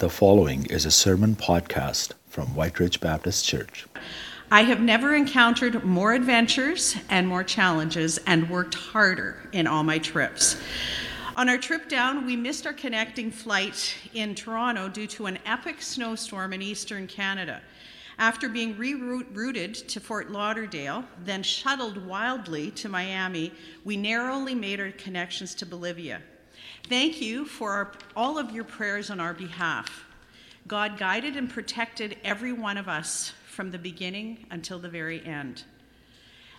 The following is a sermon podcast from White Ridge Baptist Church. I have never encountered more adventures and more challenges and worked harder in all my trips. On our trip down, we missed our connecting flight in Toronto due to an epic snowstorm in eastern Canada. After being rerouted to Fort Lauderdale, then shuttled wildly to Miami, we narrowly made our connections to Bolivia. Thank you for our, all of your prayers on our behalf. God guided and protected every one of us from the beginning until the very end.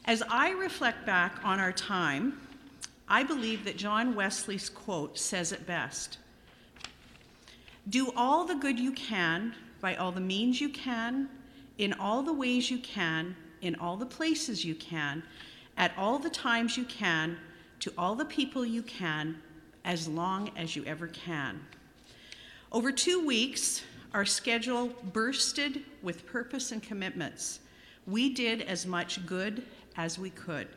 As I reflect back on our time, I believe that John Wesley's quote says it best Do all the good you can, by all the means you can, in all the ways you can, in all the places you can, at all the times you can, to all the people you can, as long as you ever can. Over two weeks, our schedule bursted with purpose and commitments. We did as much good as we could.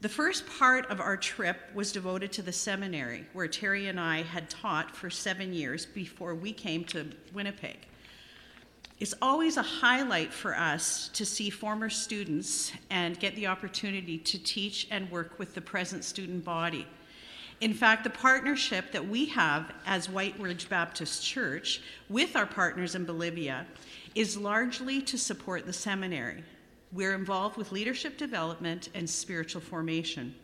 The first part of our trip was devoted to the seminary, where Terry and I had taught for seven years before we came to Winnipeg. It's always a highlight for us to see former students and get the opportunity to teach and work with the present student body. In fact, the partnership that we have as White Ridge Baptist Church with our partners in Bolivia is largely to support the seminary. We're involved with leadership development and spiritual formation.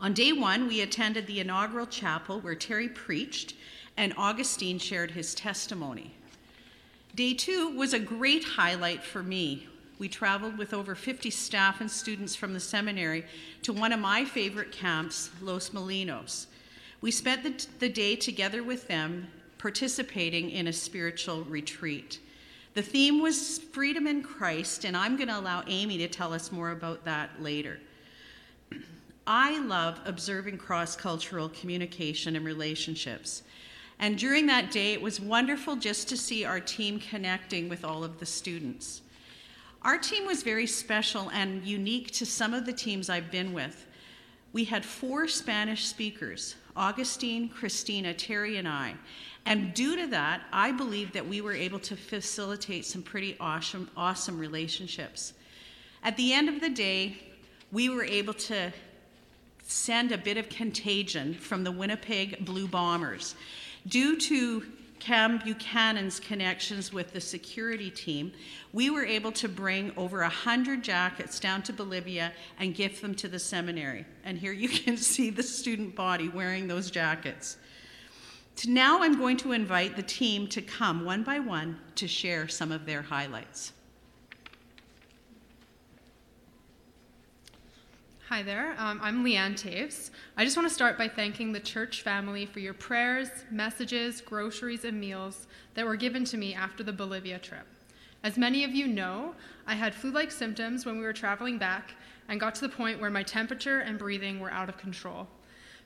On day one, we attended the inaugural chapel where Terry preached and Augustine shared his testimony. Day two was a great highlight for me we traveled with over 50 staff and students from the seminary to one of my favorite camps, Los Molinos. We spent the, the day together with them, participating in a spiritual retreat. The theme was freedom in Christ, and I'm going to allow Amy to tell us more about that later. I love observing cross cultural communication and relationships. And during that day, it was wonderful just to see our team connecting with all of the students. Our team was very special and unique to some of the teams I've been with. We had four Spanish speakers Augustine, Christina, Terry, and I. And due to that, I believe that we were able to facilitate some pretty awesome, awesome relationships. At the end of the day, we were able to send a bit of contagion from the Winnipeg Blue Bombers. Due to Cam Buchanan's connections with the security team, we were able to bring over 100 jackets down to Bolivia and gift them to the seminary. And here you can see the student body wearing those jackets. Now I'm going to invite the team to come one by one to share some of their highlights. Hi there, um, I'm Leanne Taves. I just want to start by thanking the church family for your prayers, messages, groceries, and meals that were given to me after the Bolivia trip. As many of you know, I had flu like symptoms when we were traveling back and got to the point where my temperature and breathing were out of control.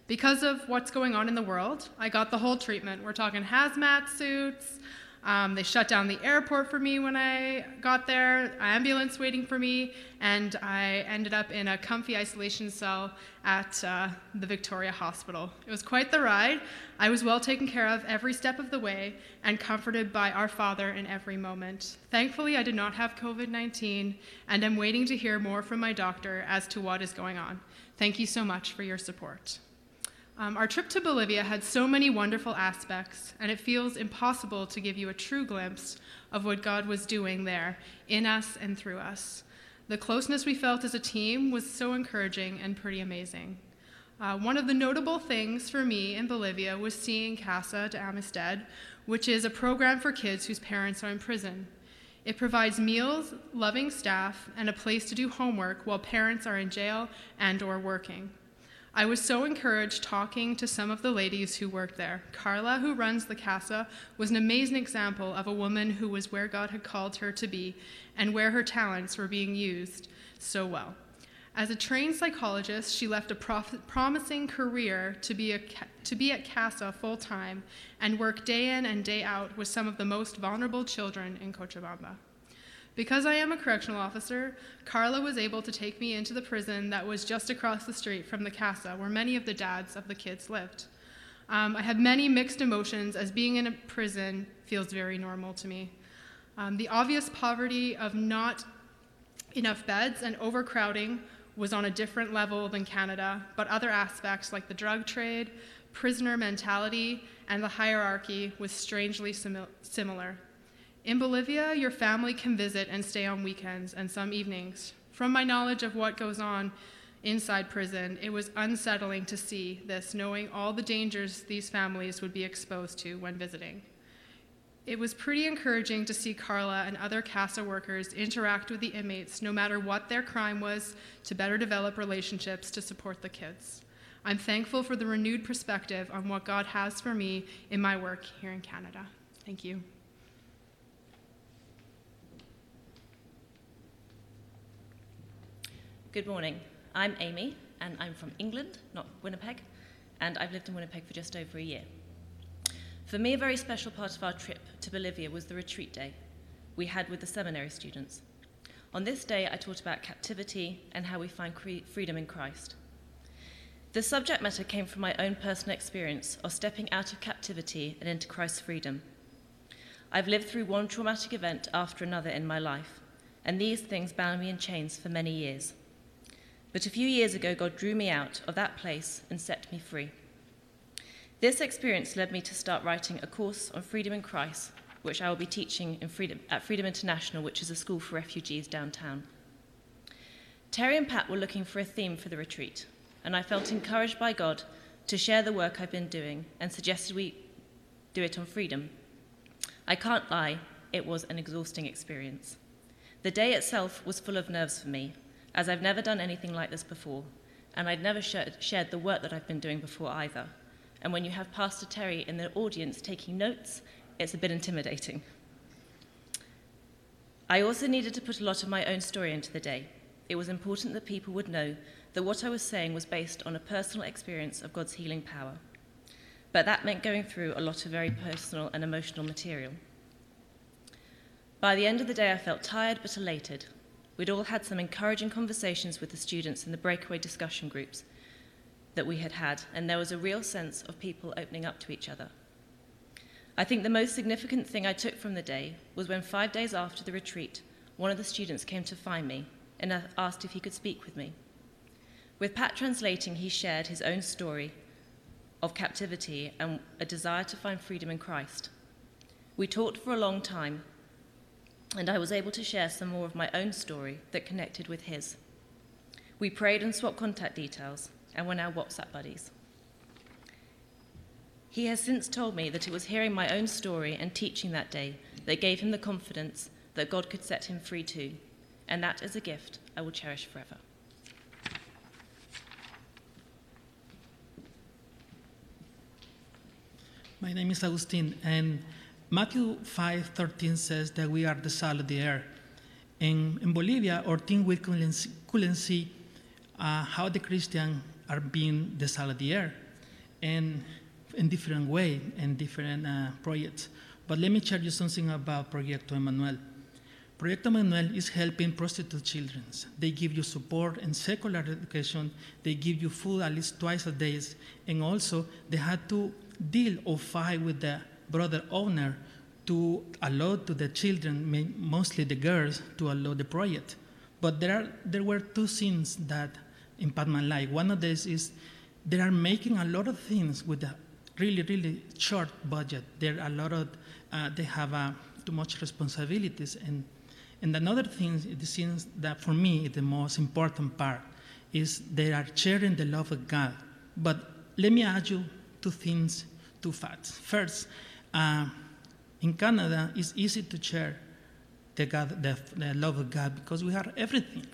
Because of what's going on in the world, I got the whole treatment. We're talking hazmat suits, um, they shut down the airport for me when I got there, ambulance waiting for me, and I ended up in a comfy isolation cell at uh, the Victoria Hospital. It was quite the ride. I was well taken care of every step of the way and comforted by our Father in every moment. Thankfully, I did not have COVID 19, and I'm waiting to hear more from my doctor as to what is going on. Thank you so much for your support. Um, our trip to Bolivia had so many wonderful aspects, and it feels impossible to give you a true glimpse of what God was doing there in us and through us. The closeness we felt as a team was so encouraging and pretty amazing. Uh, one of the notable things for me in Bolivia was seeing Casa de Amistad, which is a program for kids whose parents are in prison. It provides meals, loving staff, and a place to do homework while parents are in jail and or working. I was so encouraged talking to some of the ladies who worked there. Carla, who runs the Casa, was an amazing example of a woman who was where God had called her to be and where her talents were being used so well. As a trained psychologist, she left a prof- promising career to be, a, to be at CASA full time and work day in and day out with some of the most vulnerable children in Cochabamba. Because I am a correctional officer, Carla was able to take me into the prison that was just across the street from the casa where many of the dads of the kids lived. Um, I have many mixed emotions as being in a prison feels very normal to me. Um, the obvious poverty of not enough beds and overcrowding was on a different level than Canada, but other aspects like the drug trade, prisoner mentality, and the hierarchy was strangely simi- similar. In Bolivia, your family can visit and stay on weekends and some evenings. From my knowledge of what goes on inside prison, it was unsettling to see this, knowing all the dangers these families would be exposed to when visiting. It was pretty encouraging to see Carla and other CASA workers interact with the inmates, no matter what their crime was, to better develop relationships to support the kids. I'm thankful for the renewed perspective on what God has for me in my work here in Canada. Thank you. Good morning. I'm Amy, and I'm from England, not Winnipeg, and I've lived in Winnipeg for just over a year. For me, a very special part of our trip to Bolivia was the retreat day we had with the seminary students. On this day, I taught about captivity and how we find cre- freedom in Christ. The subject matter came from my own personal experience of stepping out of captivity and into Christ's freedom. I've lived through one traumatic event after another in my life, and these things bound me in chains for many years. But a few years ago, God drew me out of that place and set me free. This experience led me to start writing a course on freedom in Christ, which I will be teaching freedom, at Freedom International, which is a school for refugees downtown. Terry and Pat were looking for a theme for the retreat, and I felt encouraged by God to share the work I've been doing and suggested we do it on freedom. I can't lie, it was an exhausting experience. The day itself was full of nerves for me, as I've never done anything like this before, and I'd never shared, the work that I've been doing before either and when you have Pastor Terry in the audience taking notes, it's a bit intimidating. I also needed to put a lot of my own story into the day. It was important that people would know that what I was saying was based on a personal experience of God's healing power. But that meant going through a lot of very personal and emotional material. By the end of the day, I felt tired but elated. We'd all had some encouraging conversations with the students in the breakaway discussion groups, that we had had, and there was a real sense of people opening up to each other. I think the most significant thing I took from the day was when, five days after the retreat, one of the students came to find me and asked if he could speak with me. With Pat translating, he shared his own story of captivity and a desire to find freedom in Christ. We talked for a long time, and I was able to share some more of my own story that connected with his. We prayed and swapped contact details, and we're now WhatsApp buddies. He has since told me that it was hearing my own story and teaching that day that gave him the confidence that God could set him free too, and that is a gift I will cherish forever. My name is Agustin, and Matthew 5:13 says that we are the salt of the earth. In, in Bolivia, our team we couldn't, couldn't see uh, how the Christian are being the salt of the earth and in different way and different uh, projects. But let me tell you something about Proyecto Emmanuel. Proyecto Emmanuel is helping prostitute children. They give you support and secular education. They give you food at least twice a day. And also, they had to deal or fight with the brother owner to allow to the children, mostly the girls, to allow the project. But there, are, there were two things that impact my life. One of these is they are making a lot of things with a really, really short budget. There are a lot of, uh, they have uh, too much responsibilities. And, and another thing, it seems that for me, the most important part is they are sharing the love of God. But let me add you two things, two facts. First, uh, in Canada, it's easy to share the, God, the, the love of God because we have everything.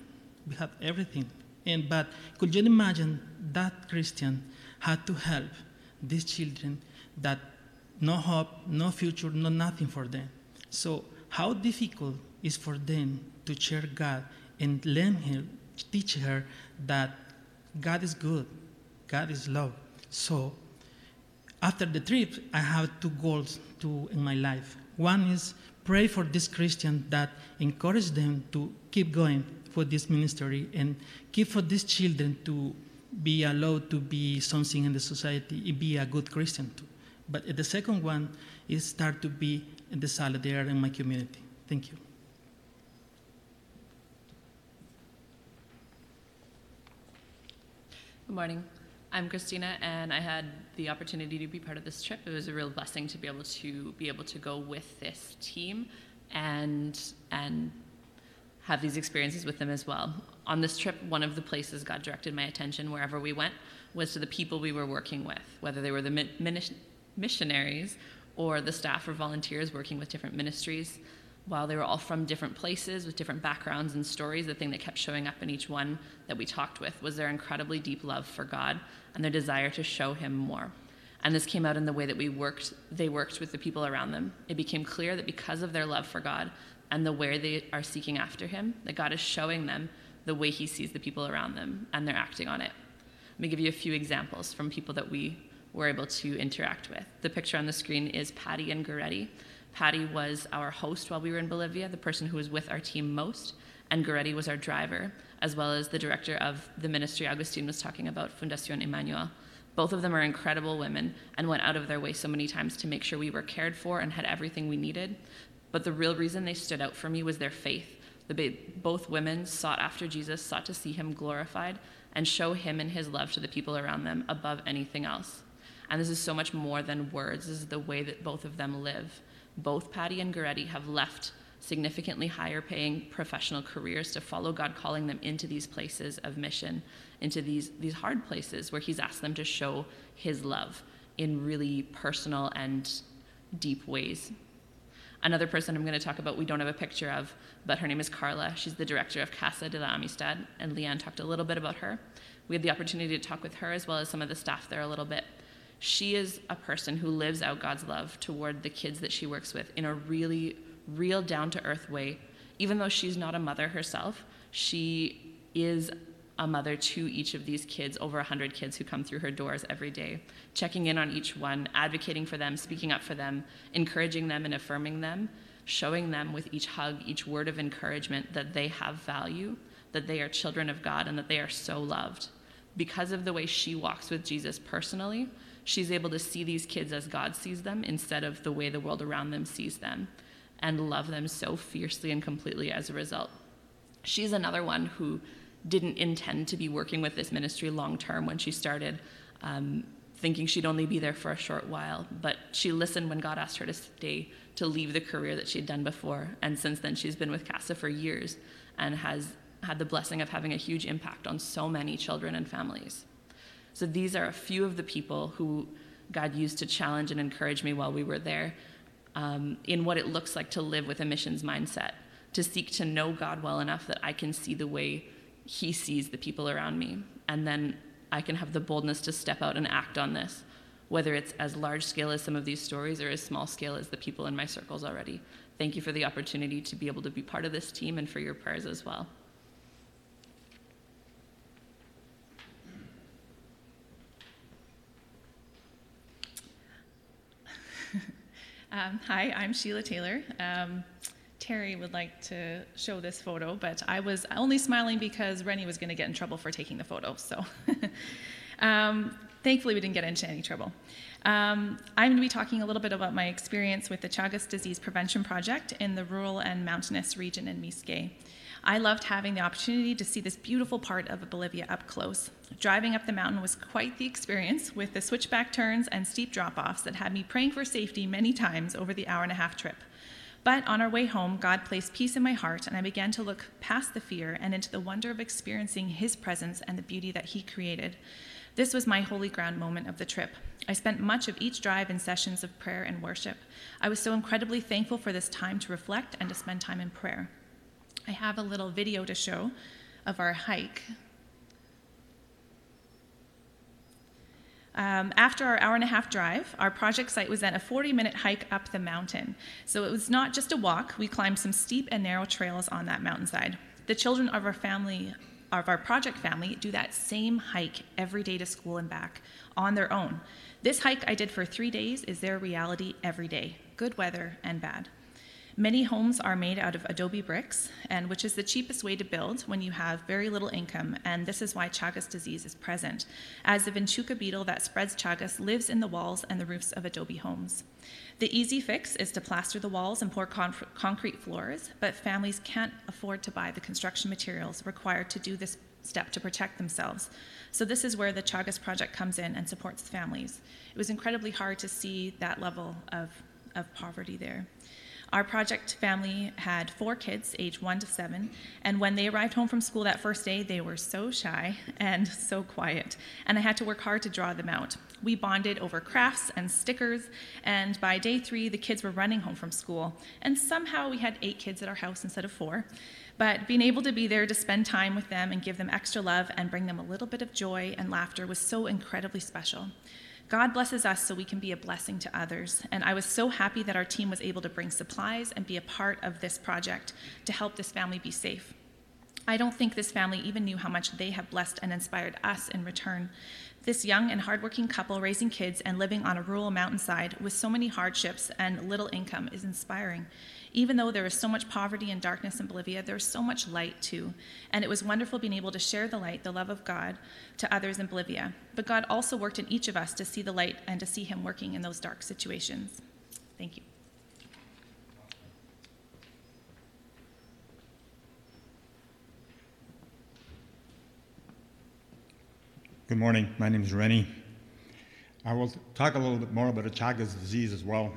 We have everything. And, but could you imagine that Christian had to help these children that no hope, no future, no nothing for them. So how difficult is for them to share God and learn him, teach her that God is good, God is love. So after the trip, I have two goals to, in my life. One is pray for this Christian that encourage them to keep going for this ministry and keep for these children to be allowed to be something in the society, be a good Christian too. But the second one is start to be the there in my community. Thank you. Good morning. I'm Christina, and I had the opportunity to be part of this trip. It was a real blessing to be able to be able to go with this team, and and have these experiences with them as well. On this trip, one of the places God directed my attention wherever we went was to the people we were working with, whether they were the missionaries or the staff or volunteers working with different ministries. While they were all from different places with different backgrounds and stories, the thing that kept showing up in each one that we talked with was their incredibly deep love for God and their desire to show Him more. And this came out in the way that we worked, they worked with the people around them. It became clear that because of their love for God, and the way they are seeking after him, that God is showing them the way he sees the people around them and they're acting on it. Let me give you a few examples from people that we were able to interact with. The picture on the screen is Patty and Goretti. Patty was our host while we were in Bolivia, the person who was with our team most, and Goretti was our driver, as well as the director of the ministry Agustin was talking about, Fundación Emmanuel. Both of them are incredible women and went out of their way so many times to make sure we were cared for and had everything we needed. But the real reason they stood out for me was their faith. The, both women sought after Jesus, sought to see him glorified, and show him and his love to the people around them above anything else. And this is so much more than words. This is the way that both of them live. Both Patty and Goretti have left significantly higher paying professional careers to follow God calling them into these places of mission, into these, these hard places where He's asked them to show His love in really personal and deep ways. Another person I'm going to talk about, we don't have a picture of, but her name is Carla. She's the director of Casa de la Amistad, and Leanne talked a little bit about her. We had the opportunity to talk with her as well as some of the staff there a little bit. She is a person who lives out God's love toward the kids that she works with in a really, real, down to earth way. Even though she's not a mother herself, she is a mother to each of these kids, over 100 kids who come through her doors every day, checking in on each one, advocating for them, speaking up for them, encouraging them and affirming them, showing them with each hug, each word of encouragement that they have value, that they are children of God, and that they are so loved. Because of the way she walks with Jesus personally, she's able to see these kids as God sees them instead of the way the world around them sees them, and love them so fiercely and completely as a result. She's another one who didn't intend to be working with this ministry long term when she started, um, thinking she'd only be there for a short while. But she listened when God asked her to stay, to leave the career that she'd done before. And since then, she's been with CASA for years and has had the blessing of having a huge impact on so many children and families. So these are a few of the people who God used to challenge and encourage me while we were there um, in what it looks like to live with a missions mindset, to seek to know God well enough that I can see the way he sees the people around me. And then I can have the boldness to step out and act on this, whether it's as large scale as some of these stories or as small scale as the people in my circles already. Thank you for the opportunity to be able to be part of this team and for your prayers as well. Um, hi, I'm Sheila Taylor. Um, Terry would like to show this photo, but I was only smiling because Rennie was going to get in trouble for taking the photo. So um, thankfully, we didn't get into any trouble. Um, I'm going to be talking a little bit about my experience with the Chagas Disease Prevention Project in the rural and mountainous region in Mizque. I loved having the opportunity to see this beautiful part of Bolivia up close. Driving up the mountain was quite the experience with the switchback turns and steep drop offs that had me praying for safety many times over the hour and a half trip. But on our way home, God placed peace in my heart, and I began to look past the fear and into the wonder of experiencing His presence and the beauty that He created. This was my holy ground moment of the trip. I spent much of each drive in sessions of prayer and worship. I was so incredibly thankful for this time to reflect and to spend time in prayer. I have a little video to show of our hike Um, after our hour and a half drive, our project site was then a 40 minute hike up the mountain. So it was not just a walk, we climbed some steep and narrow trails on that mountainside. The children of our family, of our project family, do that same hike every day to school and back on their own. This hike I did for three days is their reality every day, good weather and bad. Many homes are made out of adobe bricks, and which is the cheapest way to build when you have very little income, and this is why Chagas disease is present, as the Vinchuca beetle that spreads Chagas lives in the walls and the roofs of adobe homes. The easy fix is to plaster the walls and pour con- concrete floors, but families can't afford to buy the construction materials required to do this step to protect themselves. So, this is where the Chagas Project comes in and supports families. It was incredibly hard to see that level of, of poverty there. Our project family had four kids, age one to seven, and when they arrived home from school that first day, they were so shy and so quiet, and I had to work hard to draw them out. We bonded over crafts and stickers, and by day three, the kids were running home from school, and somehow we had eight kids at our house instead of four. But being able to be there to spend time with them and give them extra love and bring them a little bit of joy and laughter was so incredibly special. God blesses us so we can be a blessing to others. And I was so happy that our team was able to bring supplies and be a part of this project to help this family be safe. I don't think this family even knew how much they have blessed and inspired us in return. This young and hardworking couple raising kids and living on a rural mountainside with so many hardships and little income is inspiring. Even though there is so much poverty and darkness in Bolivia, there's so much light too. And it was wonderful being able to share the light, the love of God, to others in Bolivia. But God also worked in each of us to see the light and to see Him working in those dark situations. Thank you. Good morning. My name is Rennie. I will talk a little bit more about Chagas disease as well.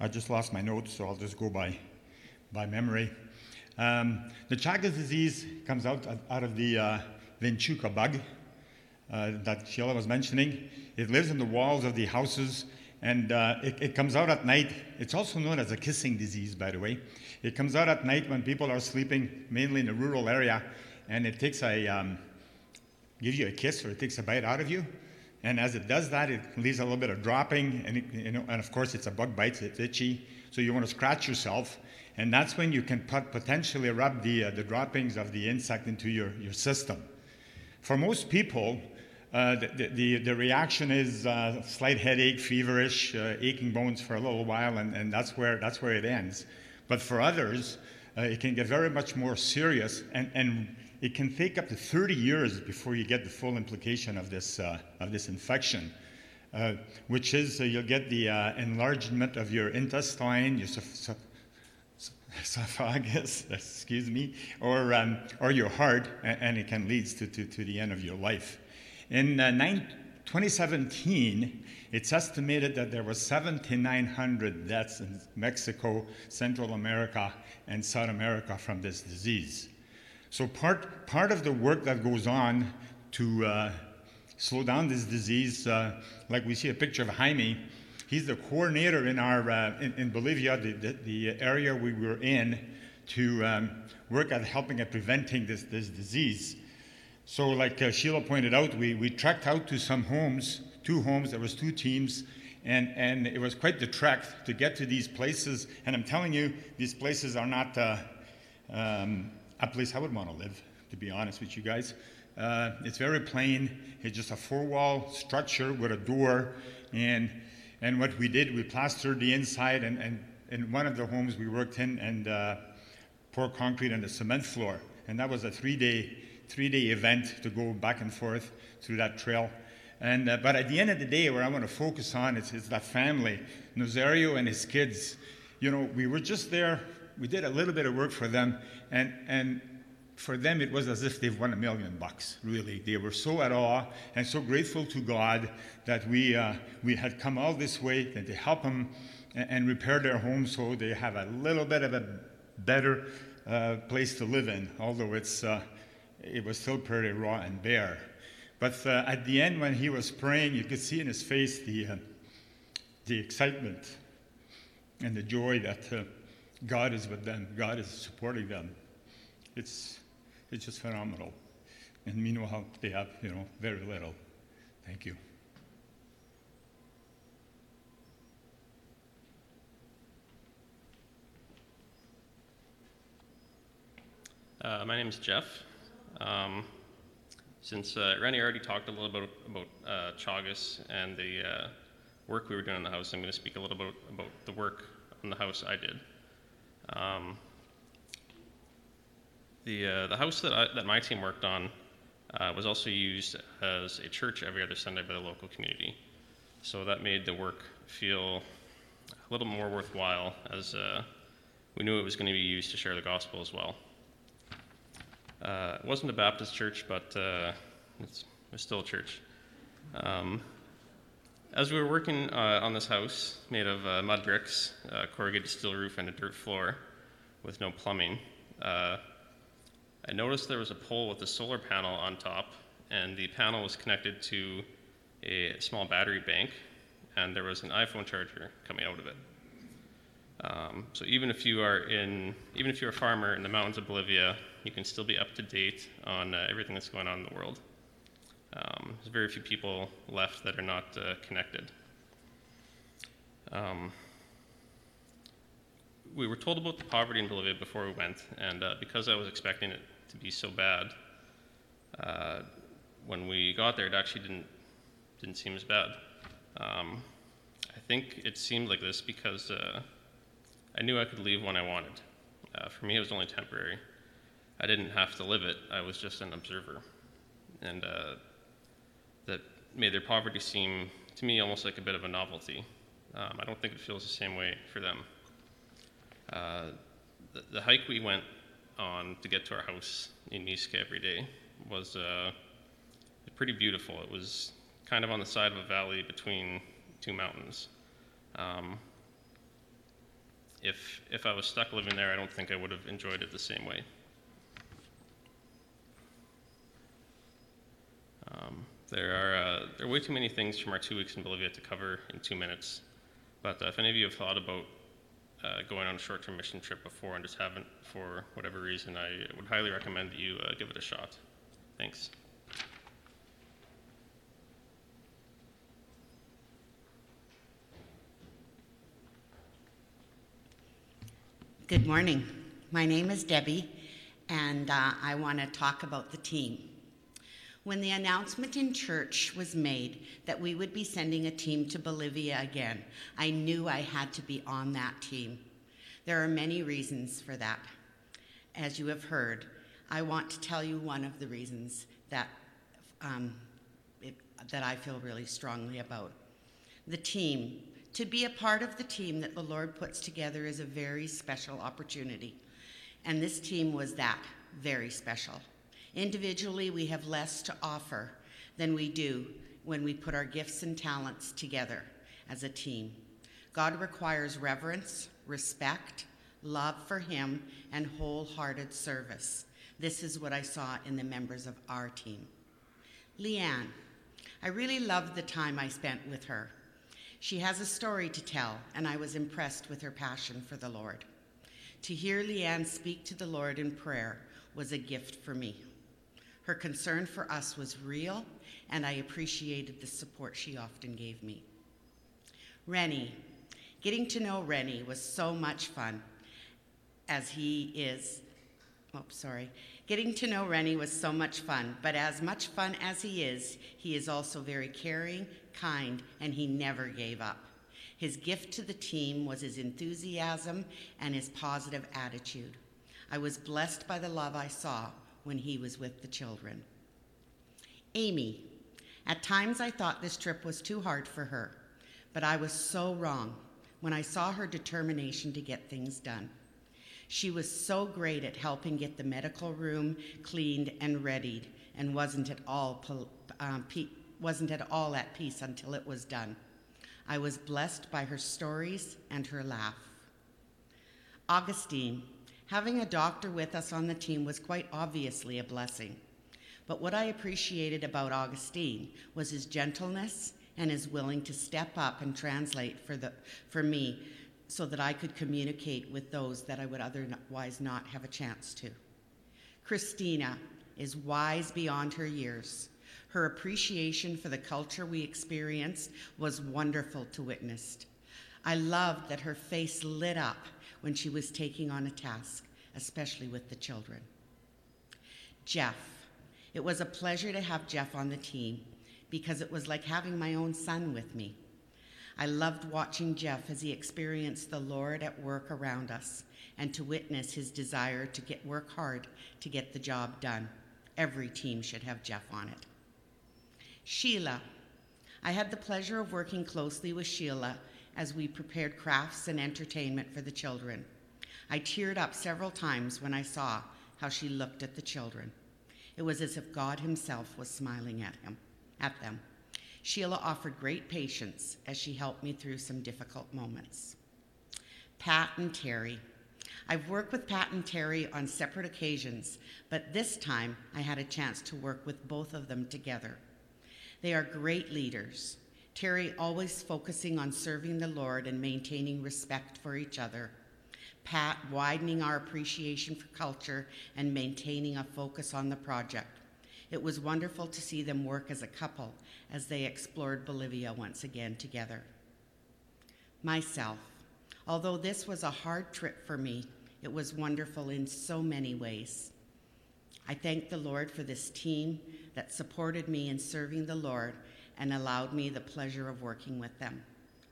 I just lost my notes, so I'll just go by, by memory. Um, the Chagas disease comes out out of the uh, Vinchuca bug uh, that Sheila was mentioning. It lives in the walls of the houses and uh, it, it, comes out at night. It's also known as a kissing disease, by the way. It comes out at night when people are sleeping, mainly in a rural area, and it takes a um, gives you a kiss or it takes a bite out of you. And as it does that, it leaves a little bit of dropping, and, it, you know, and of course it's a bug bite, it's itchy. So you want to scratch yourself, and that's when you can potentially rub the, uh, the droppings of the insect into your, your system. For most people, uh, the, the, the, reaction is uh, slight headache, feverish, uh, aching bones for a little while, and, and that's, where, that's where it ends. But for others, uh, it can get very much more serious, and, and it can take up to 30 years before you get the full implication of this, uh, of this infection. Uh, which is you'll get the enlargement of your intestine, your esophagus, excuse me, or, um, or your heart, and it can lead to, to, to the end of your life. In uh, 2017, it's estimated that there were 7,900 deaths in Mexico, Central America, and South America from this disease. So, part, part of the work that goes on to uh, slow down this disease, uh, like we see a picture of Jaime, he's the coordinator in, our, uh, in, in, Bolivia, the, the, the, area we were in, to um, work at helping at preventing this, this disease. So, like uh, Sheila pointed out, we, we trekked out to some homes, two homes, there was two teams, and, and it was quite the trek to get to these places. And I'm telling you, these places are not uh, um, a place I would want to live, to be honest with you guys. Uh, it's very plain. It's just a four-wall structure with a door, and and what we did, we plastered the inside, and, and in one of the homes we worked in, and uh, poured concrete on the cement floor, and that was a three-day three day event to go back and forth through that trail. And, uh, but at the end of the day, where I want to focus on is, is that family, Nazario and his kids. You know, we were just there, we did a little bit of work for them, and, and for them it was as if they've won a million bucks, really. They were so at awe and so grateful to God that we, uh, we had come all this way and to help them and, and, repair their home so they have a little bit of a better uh, place to live in, although it's uh, it was still pretty raw and bare. But uh, at the end, when he was praying, you could see in his face the, uh, the excitement and the joy that uh, God is with them, God is supporting them. It's, it's just phenomenal. And meanwhile, they have, you know, very little. Thank you. Uh, my name is Jeff. Um, since uh, Rennie already talked a little bit about uh, Chagas and the uh, work we were doing in the house, I'm going to speak a little bit about the work on the house I did. Um, the, uh, the house that, I, that my team worked on uh, was also used as a church every other Sunday by the local community. So that made the work feel a little more worthwhile as uh, we knew it was going to be used to share the gospel as well. Uh, it wasn't a Baptist church, but uh, still a church. Um, as we were working uh, on this house, made of uh, mud bricks, uh, corrugated steel roof, and a dirt floor with no plumbing, uh, I noticed there was a pole with a solar panel on top, and the panel was connected to a small battery bank, and there was an iPhone charger coming out of it. Um, so even if you are in, even if you're a farmer in the mountains of Bolivia, you can still be up to date on uh, everything that's going on in the world. Um, there's very few people left that are not uh, connected. Um, we were told about the poverty in Bolivia before we went, and uh, because I was expecting it to be so bad, uh, when we got there, it actually didn't didn't seem as bad. Um, I think it seemed like this because uh, I knew I could leave when I wanted. Uh, for me, it was only temporary. I didn't have to live it. I was just an observer, and uh, made their poverty seem to me almost like a bit of a novelty. Um, I don't think it feels the same way for them. Uh, the, the, hike we went on to get to our house in Niska every day was uh, pretty beautiful. It was kind of on the side of a valley between two mountains. Um, if, if I was stuck living there, I don't think I would have enjoyed it the same way. Um, there, are, uh, there are way too many things from our two weeks in Bolivia to cover in two minutes. But uh, if any of you have thought about uh, going on a short term mission trip before and just haven't for whatever reason, I would highly recommend that you uh, give it a shot. Thanks. Good morning. My name is Debbie, and uh, I want to talk about the team. When the announcement in church was made that we would be sending a team to Bolivia again, I knew I had to be on that team. There are many reasons for that. As you have heard, I want to tell you one of the reasons that, um, it, that I feel really strongly about. The team to be a part of the team that the Lord puts together is a very special opportunity. And this team was that very special. Individually, we have less to offer than we do when we put our gifts and talents together as a team. God requires reverence, respect, love for Him, and wholehearted service. This is what I saw in the members of our team. Leanne, I really loved the time I spent with her. She has a story to tell, and I was impressed with her passion for the Lord. To hear Leanne speak to the Lord in prayer was a gift for me. Her concern for us was real, and I appreciated the support she often gave me. Rennie, getting to know Rennie was so much fun, as he is. Oh, sorry. Getting to know Rennie was so much fun, but as much fun as he is, he is also very caring kind, and he never gave up. His gift to the team was his enthusiasm and his positive attitude. I was blessed by the love I saw when he was with the children. Amy, at times I thought this trip was too hard for her, but I was so wrong when I saw her determination to get things done. She was so great at helping get the medical room cleaned and readied and wasn't at all um, wasn't at all at peace until it was done. I was blessed by her stories and her laugh. Augustine, having a doctor with us on the team was quite obviously a blessing. But what I appreciated about Augustine was his gentleness and his willing to step up and translate for, the, for me so that I could communicate with those that I would otherwise not have a chance to. Christina is wise beyond her years. Her appreciation for the culture we experienced was wonderful to witness. I loved that her face lit up when she was taking on a task, especially with the children. Jeff. It was a pleasure to have Jeff on the team because it was like having my own son with me. I loved watching Jeff as he experienced the Lord at work around us and to witness his desire to get work hard to get the job done. Every team should have Jeff on it. Sheila. I had the pleasure of working closely with Sheila as we prepared crafts and entertainment for the children. I teared up several times when I saw how she looked at the children. It was as if God Himself was smiling at him, at them. Sheila offered great patience as she helped me through some difficult moments. Pat and Terry. I've worked with Pat and Terry on separate occasions, but this time I had a chance to work with both of them together. They are great leaders. Terry always focusing on serving the Lord and maintaining respect for each other. Pat widening our appreciation for culture and maintaining a focus on the project. It was wonderful to see them work as a couple as they explored Bolivia once again together. Myself, although this was a hard trip for me, it was wonderful in so many ways. I thank the Lord for this team that supported me in serving the Lord and allowed me the pleasure of working with them.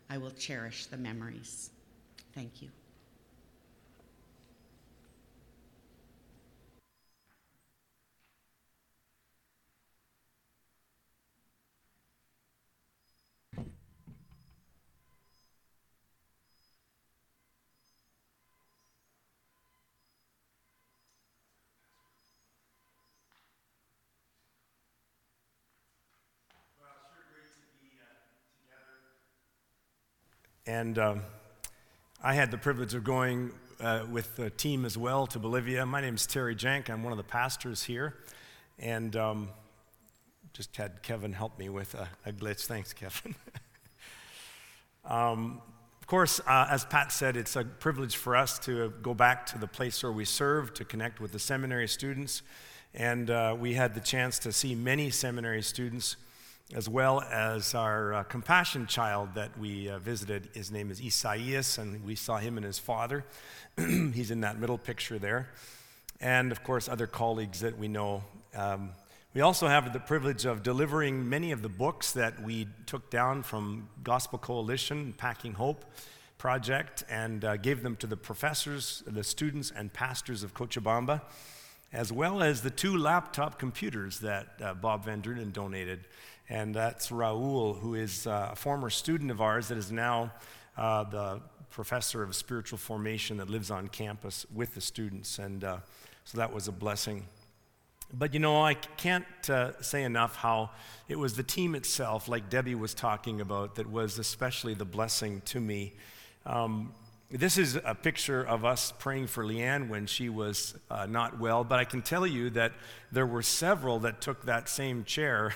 I will cherish the memories. Thank you. And um, I had the privilege of going uh, with the team as well to Bolivia. My name is Terry Jank. I'm one of the pastors here. And um, just had Kevin help me with a, a glitch. Thanks, Kevin. um, of course, uh, as Pat said, it's a privilege for us to go back to the place where we serve, to connect with the seminary students. And uh, we had the chance to see many seminary students as well as our uh, compassion child that we uh, visited. His name is Isaias, and we saw him and his father. He's in that middle picture there. And of course, other colleagues that we know. Um, we also have the privilege of delivering many of the books that we took down from Gospel Coalition, Packing Hope project, and uh, gave them to the professors, the students, and pastors of Cochabamba, as well as the two laptop computers that uh, Bob Van Drunen donated and that's Raul, who is uh, a former student of ours that is now uh, the professor of spiritual formation that lives on campus with the students. And uh, so that was a blessing. But you know, I can't uh, say enough how it was the team itself, like Debbie was talking about, that was especially the blessing to me. Um, this is a picture of us praying for Leanne when she was uh, not well, but I can tell you that there were several that took that same chair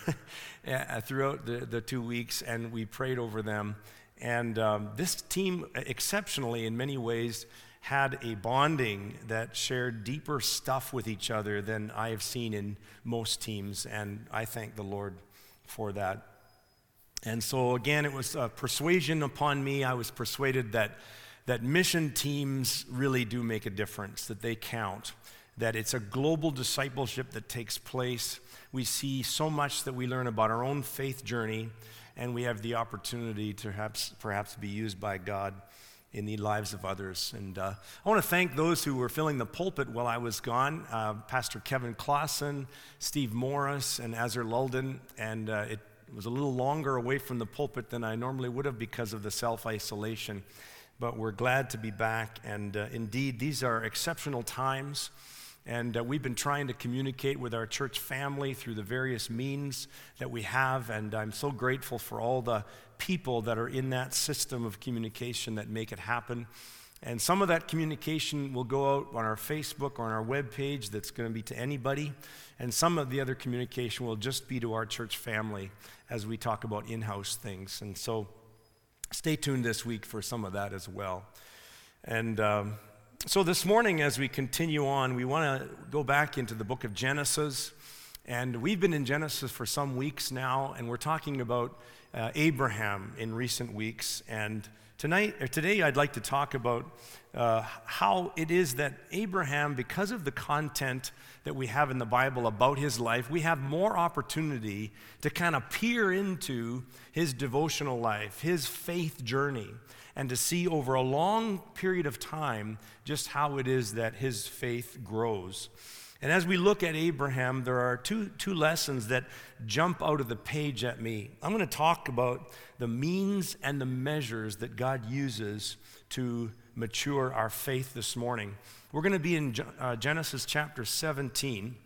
throughout the, the two weeks, and we prayed over them. And um, this team, exceptionally in many ways, had a bonding that shared deeper stuff with each other than I have seen in most teams, and I thank the Lord for that. And so, again, it was a persuasion upon me. I was persuaded that that mission teams really do make a difference, that they count, that it's a global discipleship that takes place. We see so much that we learn about our own faith journey, and we have the opportunity to perhaps, perhaps be used by God in the lives of others. And uh, I want to thank those who were filling the pulpit while I was gone uh, Pastor Kevin Clausen, Steve Morris, and Azar Lulden. And uh, it was a little longer away from the pulpit than I normally would have because of the self isolation but we're glad to be back. And uh, indeed, these are exceptional times. And uh, we've been trying to communicate with our church family through the various means that we have. And I'm so grateful for all the people that are in that system of communication that make it happen. And some of that communication will go out on our Facebook or on our web page that's going to be to anybody. And some of the other communication will just be to our church family as we talk about in house things. And so stay tuned this week for some of that as well. And um, so this morning, as we continue on, we want to go back into the book of Genesis And we've been in Genesis for some weeks now, and we're talking about uh, Abraham in recent weeks. And tonight, or today, I'd like to talk about uh, how it is that Abraham, because of the content that we have in the Bible about his life, we have more opportunity to kind of peer into his devotional life, his faith journey, and to see over a long period of time just how it is that his faith grows. And as we look at Abraham, there are two, two lessons that jump out of the page at me. I'm going to talk about the means and the measures that God uses to mature our faith this morning. We're going to be in uh, Genesis chapter 17.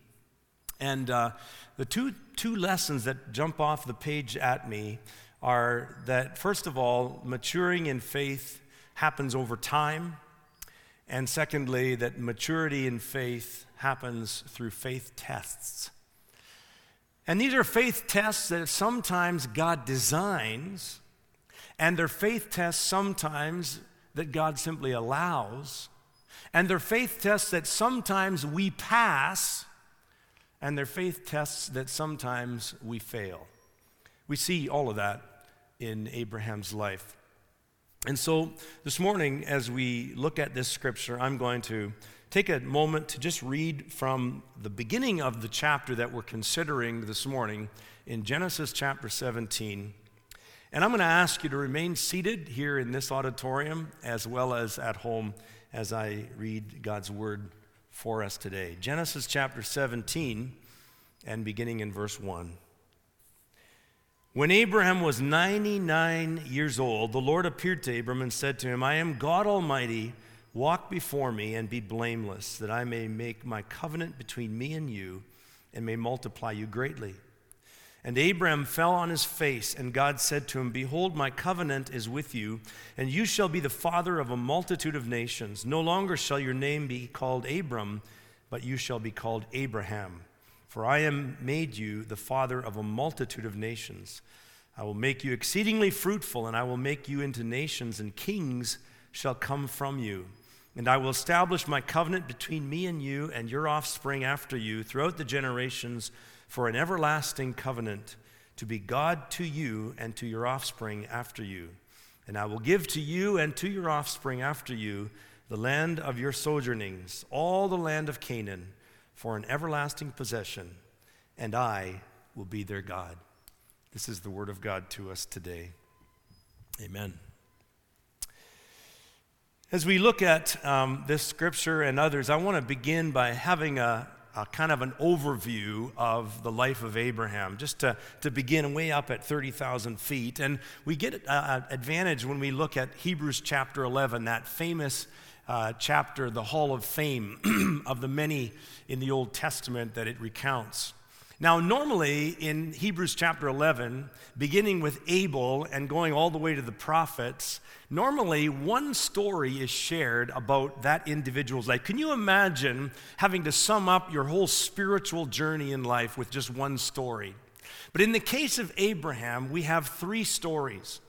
And uh, the two, two lessons that jump off the page at me are that, first of all, maturing in faith happens over time. And secondly, that maturity in faith happens through faith tests. And these are faith tests that sometimes God designs, and they're faith tests sometimes that God simply allows, and they're faith tests that sometimes we pass, and they're faith tests that sometimes we fail. We see all of that in Abraham's life. And so this morning, as we look at this scripture, I'm going to take a moment to just read from the beginning of the chapter that we're considering this morning in Genesis chapter 17. And I'm going to ask you to remain seated here in this auditorium as well as at home as I read God's word for us today. Genesis chapter 17 and beginning in verse 1. When Abraham was 99 years old, the Lord appeared to Abram and said to him, I am God Almighty. Walk before me and be blameless, that I may make my covenant between me and you and may multiply you greatly. And Abram fell on his face, and God said to him, Behold, my covenant is with you, and you shall be the father of a multitude of nations. No longer shall your name be called Abram, but you shall be called Abraham for I am made you the father of a multitude of nations. I will make you exceedingly fruitful, and I will make you into nations, and kings shall come from you. And I will establish my covenant between me and you and your offspring after you throughout the generations for an everlasting covenant to be God to you and to your offspring after you. And I will give to you and to your offspring after you the land of your sojournings, all the land of Canaan for an everlasting possession, and I will be their God. This is the word of God to us today. Amen. As we look at um, this scripture and others, I want to begin by having a, a, kind of an overview of the life of Abraham, just to, to begin way up at 30,000 feet. And we get an advantage when we look at Hebrews chapter 11, that famous uh, chapter, the Hall of Fame of the many in the Old Testament that it recounts. Now, normally in Hebrews chapter 11, beginning with Abel and going all the way to the prophets, normally one story is shared about that individual's life. Can you imagine having to sum up your whole spiritual journey in life with just one story? But in the case of Abraham, we have three stories.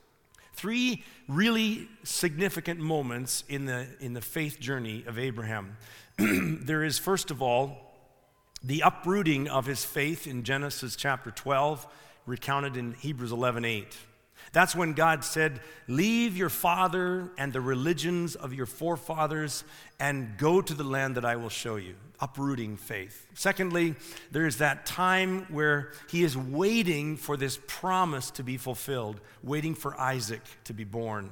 Three really significant moments in the, in the faith journey of Abraham. there is, first of all, the uprooting of his faith in Genesis chapter 12, recounted in Hebrews 11 8. That's when God said, Leave your father and the religions of your forefathers and go to the land that I will show you uprooting faith. Secondly, there is that time where he is waiting for this promise to be fulfilled, waiting for Isaac to be born.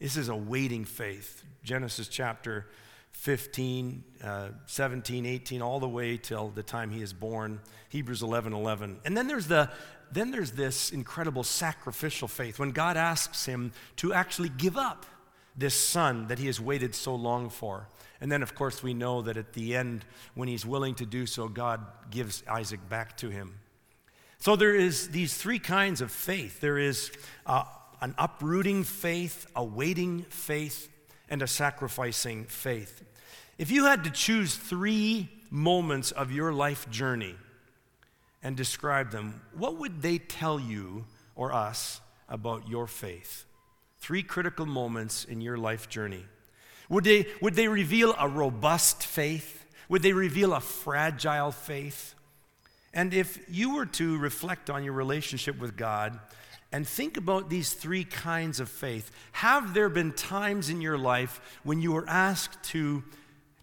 This is a waiting faith. Genesis chapter 15, uh, 17, 18, all the way till the time he is born. Hebrews 11, 11. And then there's the then there's this incredible sacrificial faith when God asks him to actually give up this son that he has waited so long for. And then, of course, we know that at the end, when he's willing to do so, God gives Isaac back to him. So there is these three kinds of faith. There is uh, an uprooting faith, a waiting faith, and a sacrificing faith. If you had to choose three moments of your life journey and describe them, what would they tell you or us about your faith? Three critical moments in your life journey. Would they, would they reveal a robust faith? Would they reveal a fragile faith? And if you were to reflect on your relationship with God and think about these three kinds of faith, have there been times in your life when you were asked to,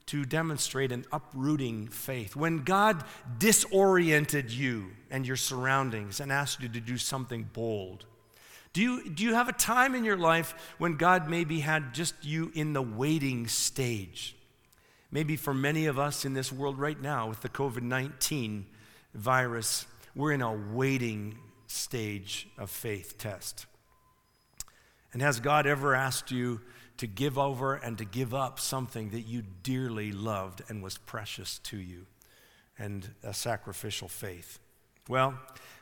to demonstrate an uprooting faith? When God disoriented you and your surroundings and asked you to do something bold? Do you, do you have a time in your life when God maybe had just you in the waiting stage? Maybe for many of us in this world right now with the COVID 19 virus, we're in a waiting stage of faith test. And has God ever asked you to give over and to give up something that you dearly loved and was precious to you and a sacrificial faith? Well,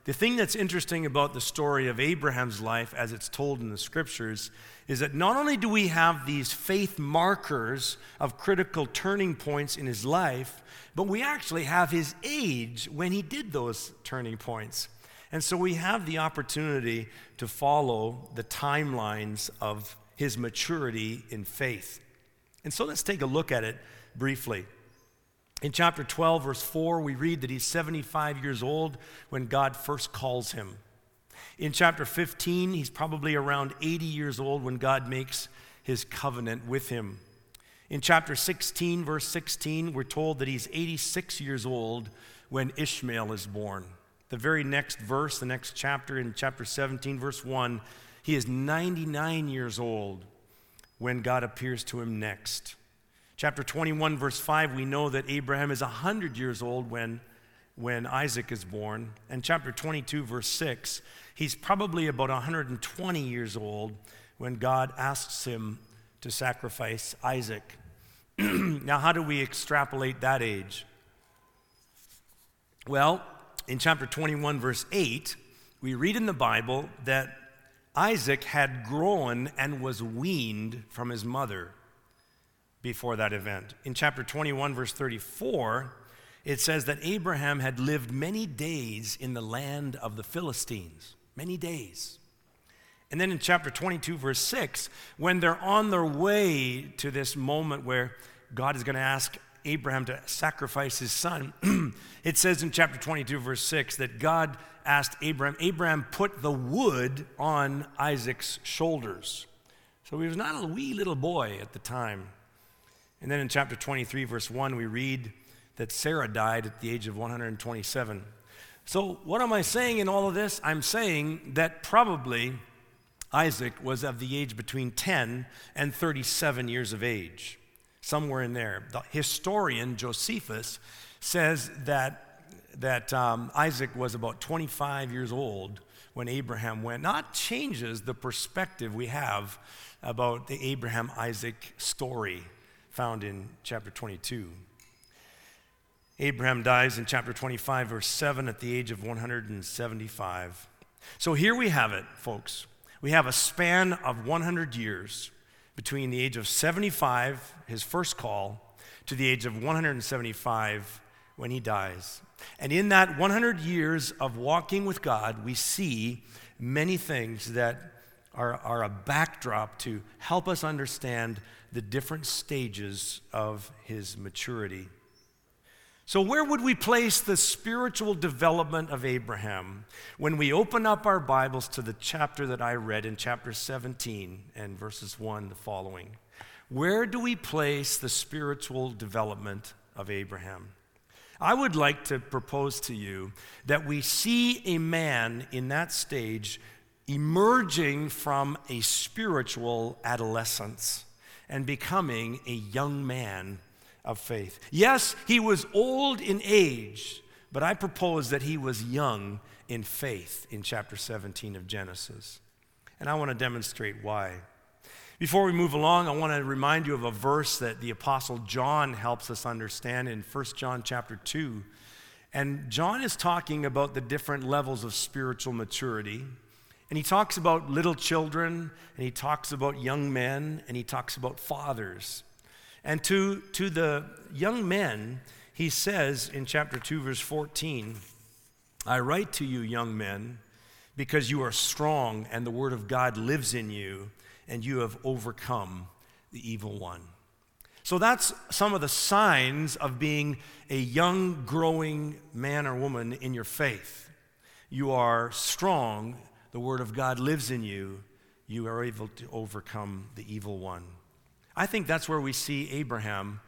the thing that's interesting about the story of Abraham's life as it's told in the scriptures is that not only do we have these faith markers of critical turning points in his life, but we actually have his age when he did those turning points. And so we have the opportunity to follow the timelines of his maturity in faith. And so let's take a look at it briefly. In chapter 12, verse 4, we read that he's 75 years old when God first calls him. In chapter 15, he's probably around 80 years old when God makes his covenant with him. In chapter 16, verse 16, we're told that he's 86 years old when Ishmael is born. The very next verse, the next chapter, in chapter 17, verse 1, he is 99 years old when God appears to him next. Chapter 21, verse 5, we know that Abraham is 100 years old when, when Isaac is born. And chapter 22, verse 6, he's probably about 120 years old when God asks him to sacrifice Isaac. now, how do we extrapolate that age? Well, in chapter 21, verse 8, we read in the Bible that Isaac had grown and was weaned from his mother before that event. In chapter 21, verse 34, it says that Abraham had lived many days in the land of the Philistines. Many days. And then in chapter 22, verse 6, when they're on their way to this moment where God is going to ask Abraham to sacrifice his son, it says in chapter 22, verse 6, that God asked Abraham, Abraham put the wood on Isaac's shoulders. So he was not a wee little boy at the time. And then in chapter 23, verse 1, we read that Sarah died at the age of 127. So, what am I saying in all of this? I'm saying that probably Isaac was of the age between 10 and 37 years of age, somewhere in there. The historian Josephus says that, that um, Isaac was about 25 years old when Abraham went. Not changes the perspective we have about the Abraham Isaac story found in chapter 22. Abraham dies in chapter 25, verse 7, at the age of 175. So here we have it, folks. We have a span of 100 years between the age of 75, his first call, to the age of 175 when he dies. And in that 100 years of walking with God, we see many things that are, are a backdrop to help us understand the different stages of his maturity. So, where would we place the spiritual development of Abraham when we open up our Bibles to the chapter that I read in chapter 17 and verses 1 the following? Where do we place the spiritual development of Abraham? I would like to propose to you that we see a man in that stage emerging from a spiritual adolescence and becoming a young man of faith. Yes, he was old in age, but I propose that he was young in faith in chapter 17 of Genesis. And I want to demonstrate why. Before we move along, I want to remind you of a verse that the apostle John helps us understand in 1 John chapter 2. And John is talking about the different levels of spiritual maturity. And he talks about little children, and he talks about young men, and he talks about fathers. And to, to the young men, he says in chapter 2, verse 14, I write to you, young men, because you are strong, and the word of God lives in you, and you have overcome the evil one. So that's some of the signs of being a young, growing man or woman in your faith. You are strong, the Word of God lives in you, you are able to overcome the evil one. I think that's where we see Abraham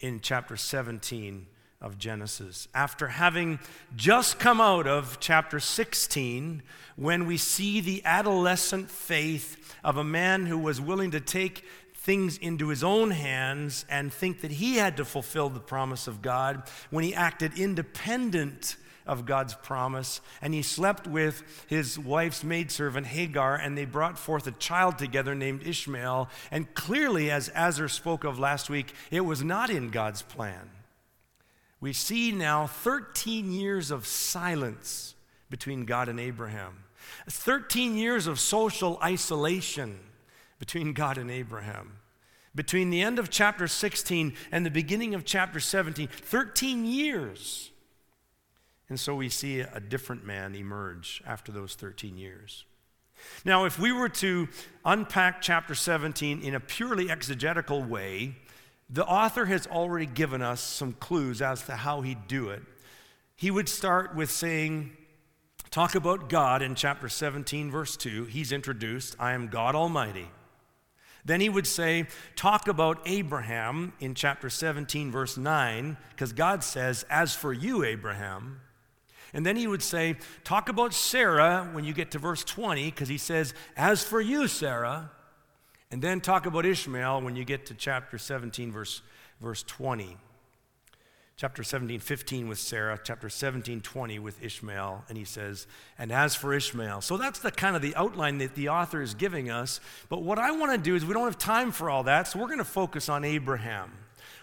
in chapter 17 of Genesis. After having just come out of chapter 16, when we see the adolescent faith of a man who was willing to take things into his own hands and think that he had to fulfill the promise of God, when he acted independent of God's promise. And he slept with his wife's maidservant Hagar, and they brought forth a child together named Ishmael. And clearly, as Azar spoke of last week, it was not in God's plan. We see now 13 years of silence between God and Abraham, 13 years of social isolation between God and Abraham. Between the end of chapter 16 and the beginning of chapter 17, 13 years. And so we see a different man emerge after those 13 years. Now, if we were to unpack chapter 17 in a purely exegetical way, the author has already given us some clues as to how he'd do it. He would start with saying, Talk about God in chapter 17, verse 2. He's introduced, I am God Almighty. Then he would say, Talk about Abraham in chapter 17, verse 9, because God says, As for you, Abraham. And then he would say, Talk about Sarah when you get to verse 20, because he says, As for you, Sarah. And then talk about Ishmael when you get to chapter 17, verse, verse 20. Chapter 17, 15 with Sarah, chapter 17, 20 with Ishmael, and he says, and as for Ishmael. So that's the kind of the outline that the author is giving us. But what I want to do is we don't have time for all that, so we're going to focus on Abraham.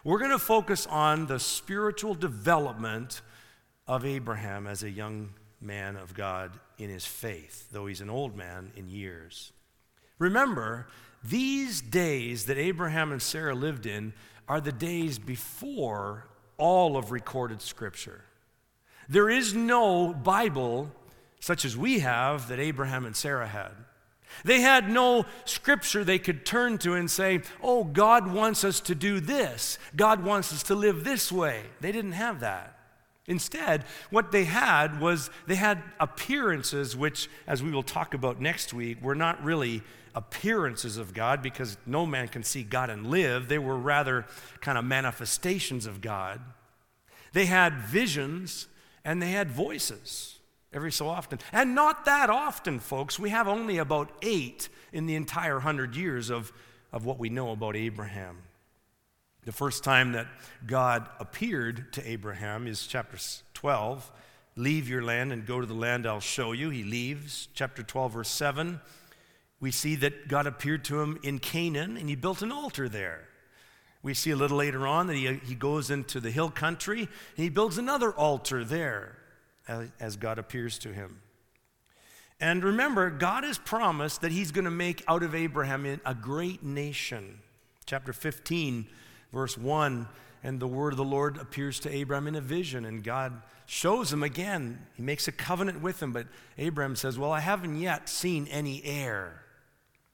We're going to focus on the spiritual development of Abraham as a young man of God in his faith, though he's an old man in years. Remember, these days that Abraham and Sarah lived in are the days before all of recorded Scripture. There is no Bible such as we have that Abraham and Sarah had. They had no scripture they could turn to and say, Oh, God wants us to do this. God wants us to live this way. They didn't have that. Instead, what they had was they had appearances, which, as we will talk about next week, were not really appearances of God because no man can see God and live. They were rather kind of manifestations of God. They had visions and they had voices every so often. And not that often, folks. We have only about eight in the entire hundred years of, of what we know about Abraham. The first time that God appeared to Abraham is chapter 12. Leave your land and go to the land I'll show you. He leaves. Chapter 12, verse 7 we see that God appeared to him in Canaan and he built an altar there. We see a little later on that he, he goes into the hill country and he builds another altar there as, as God appears to him. And remember, God has promised that he's going to make out of Abraham a great nation. Chapter 15, verse 1 and the word of the Lord appears to Abram in a vision, and God shows him again. He makes a covenant with him, but Abram says, Well, I haven't yet seen any heir.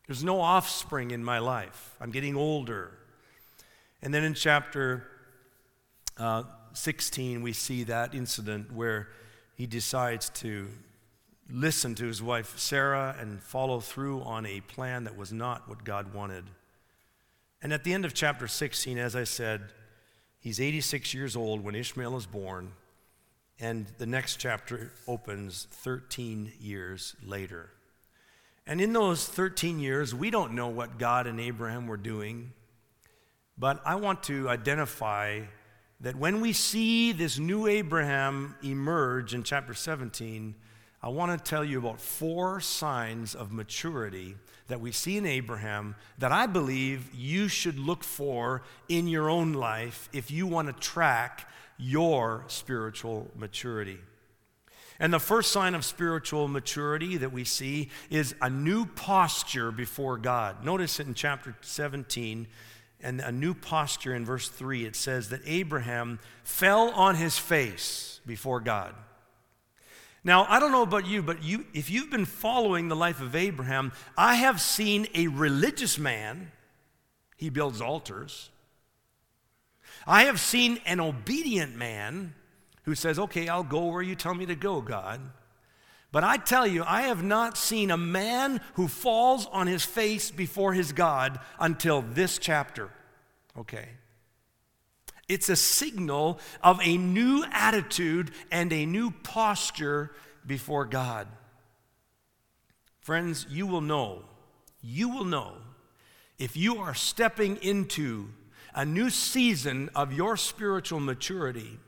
There's no offspring in my life. I'm getting older. And then in chapter uh, 16, we see that incident where he decides to listen to his wife Sarah and follow through on a plan that was not what God wanted. And at the end of chapter 16, as I said, he's 86 years old when Ishmael is born, and the next chapter opens 13 years later. And in those 13 years, we don't know what God and Abraham were doing. But I want to identify that when we see this new Abraham emerge in chapter 17, I want to tell you about four signs of maturity that we see in Abraham that I believe you should look for in your own life if you want to track your spiritual maturity. And the first sign of spiritual maturity that we see is a new posture before God. Notice it in chapter 17 and a new posture in verse 3. It says that Abraham fell on his face before God. Now, I don't know about you, but you, if you've been following the life of Abraham, I have seen a religious man, he builds altars. I have seen an obedient man who says, Okay, I'll go where you tell me to go, God. But I tell you, I have not seen a man who falls on his face before his God until this chapter. Okay. It's a signal of a new attitude and a new posture before God. Friends, you will know, you will know if you are stepping into a new season of your spiritual maturity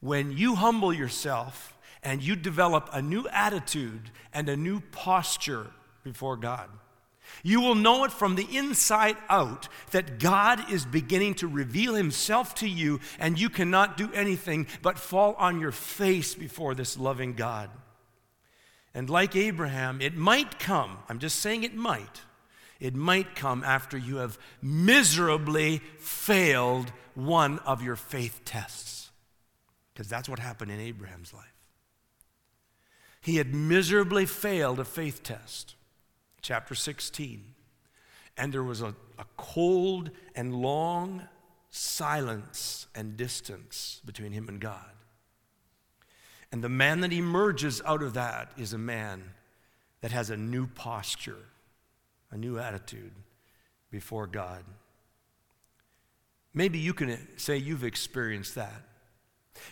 when you humble yourself and you develop a new attitude and a new posture before God. You will know it from the inside out that God is beginning to reveal himself to you, and you cannot do anything but fall on your face before this loving God. And like Abraham, it might come, I'm just saying it might, it might come after you have miserably failed one of your faith tests. Because that's what happened in Abraham's life. He had miserably failed a faith test, chapter 16. And there was a, a cold and long silence and distance between him and God. And the man that emerges out of that is a man that has a new posture, a new attitude before God. Maybe you can say you've experienced that.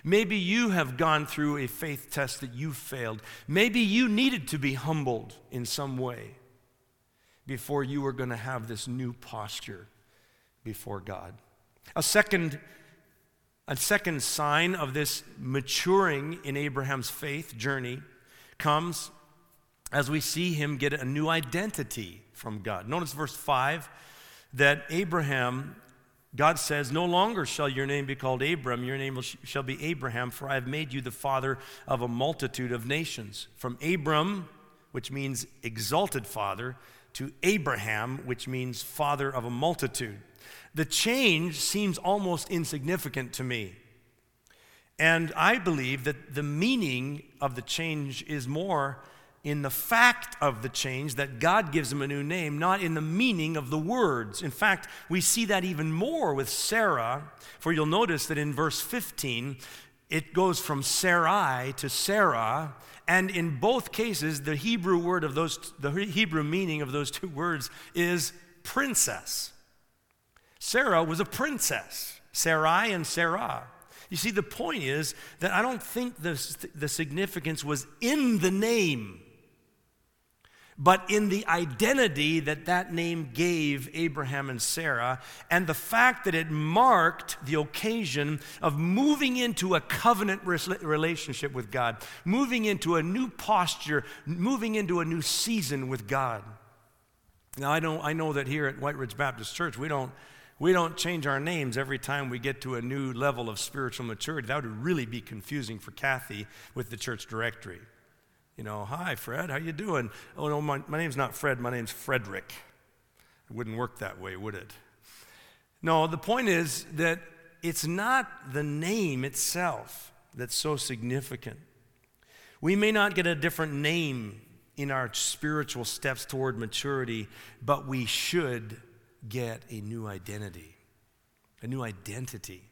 Maybe you have gone through a faith test that you failed. Maybe you needed to be humbled in some way before you were going to have this new posture before God. A second, a second sign of this maturing in Abraham's faith journey comes as we see him get a new identity from God. Notice verse 5 that Abraham God says, No longer shall your name be called Abram, your name shall be Abraham, for I have made you the father of a multitude of nations. From Abram, which means exalted father, to Abraham, which means father of a multitude. The change seems almost insignificant to me. And I believe that the meaning of the change is more in the fact of the change that God gives him a new name, not in the meaning of the words. In fact, we see that even more with Sarah, for you'll notice that in verse 15, it goes from Sarai to Sarah, and in both cases, the Hebrew word of those, the Hebrew meaning of those two words is princess. Sarah was a princess, Sarai and Sarah. You see, the point is that I don't think the, the significance was in the name but in the identity that that name gave Abraham and Sarah, and the fact that it marked the occasion of moving into a covenant relationship with God, moving into a new posture, moving into a new season with God. Now, I know, I know that here at White Ridge Baptist Church, we don't, we don't change our names every time we get to a new level of spiritual maturity. That would really be confusing for Kathy with the church directory. You know, hi, Fred, how you doing? Oh, no, my, my name's not Fred, my name's Frederick. It wouldn't work that way, would it? No, the point is that it's not the name itself that's so significant. We may not get a different name in our spiritual steps toward maturity, but we should get a new identity. A new identity.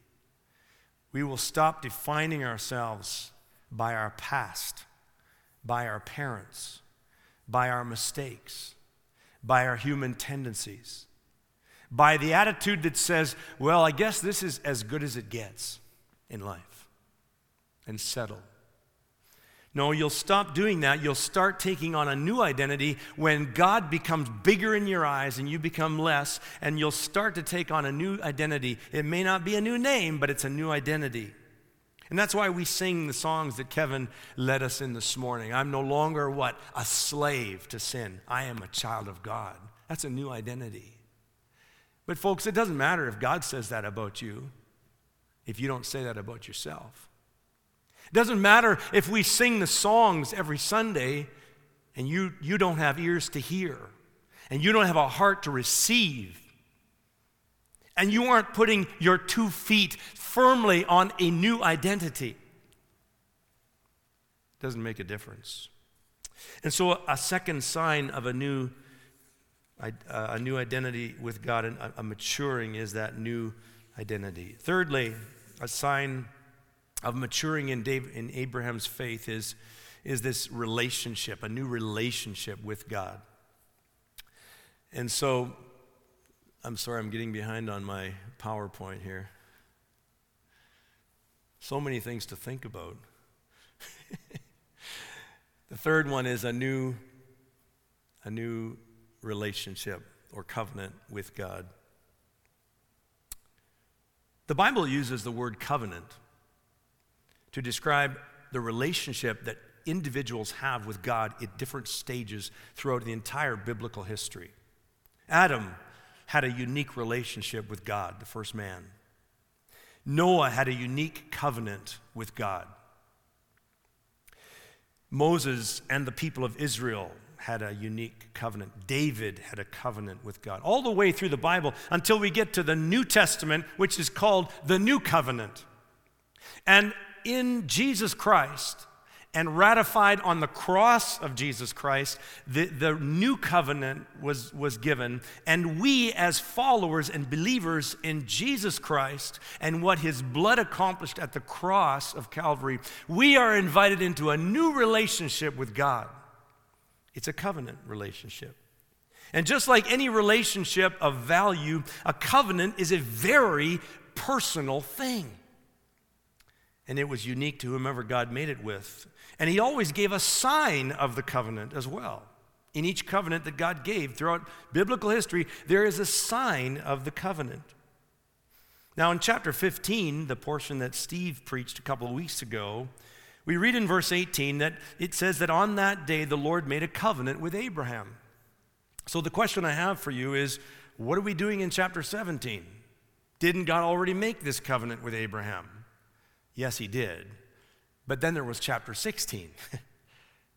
We will stop defining ourselves by our past by our parents, by our mistakes, by our human tendencies, by the attitude that says, well, I guess this is as good as it gets in life, and settle. No, you'll stop doing that. You'll start taking on a new identity when God becomes bigger in your eyes and you become less, and you'll start to take on a new identity. It may not be a new name, but it's a new identity. And that's why we sing the songs that Kevin led us in this morning. I'm no longer what? A slave to sin. I am a child of God. That's a new identity. But, folks, it doesn't matter if God says that about you if you don't say that about yourself. It doesn't matter if we sing the songs every Sunday and you, you don't have ears to hear and you don't have a heart to receive and you aren't putting your two feet firmly on a new identity, doesn't make a difference. And so, a second sign of a new, uh, a new identity with God and a maturing is that new identity. Thirdly, a sign of maturing in, Dave, in Abraham's faith is, is this relationship, a new relationship with God. And so, I'm sorry, I'm getting behind on my PowerPoint here. So many things to think about. the third one is a new, a new relationship or covenant with God. The Bible uses the word covenant to describe the relationship that individuals have with God at different stages throughout the entire biblical history. Adam had a unique relationship with God, the first man. Noah had a unique covenant with God. Moses and the people of Israel had a unique covenant. David had a covenant with God. All the way through the Bible until we get to the New Testament, which is called the New Covenant. And in Jesus Christ, and ratified on the cross of Jesus Christ, the, the new covenant was, was given. And we, as followers and believers in Jesus Christ and what his blood accomplished at the cross of Calvary, we are invited into a new relationship with God. It's a covenant relationship. And just like any relationship of value, a covenant is a very personal thing. And it was unique to whomever God made it with. And he always gave a sign of the covenant as well. In each covenant that God gave throughout biblical history, there is a sign of the covenant. Now, in chapter 15, the portion that Steve preached a couple of weeks ago, we read in verse 18 that it says that on that day the Lord made a covenant with Abraham. So the question I have for you is what are we doing in chapter 17? Didn't God already make this covenant with Abraham? Yes, he did. But then there was chapter 16.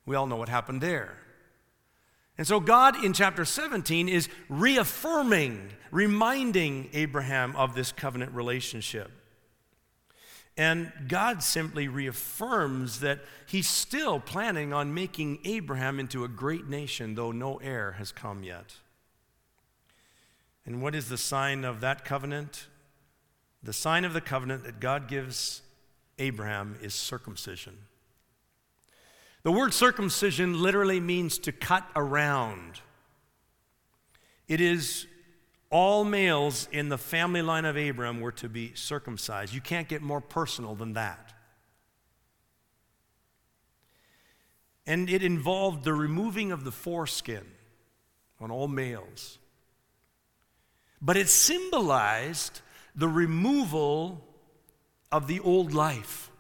we all know what happened there. And so God in chapter 17 is reaffirming, reminding Abraham of this covenant relationship. And God simply reaffirms that he's still planning on making Abraham into a great nation, though no heir has come yet. And what is the sign of that covenant? The sign of the covenant that God gives Abraham is circumcision. The word circumcision literally means to cut around. It is all males in the family line of Abraham were to be circumcised. You can't get more personal than that. And it involved the removing of the foreskin on all males. But it symbolized the removal of the old life.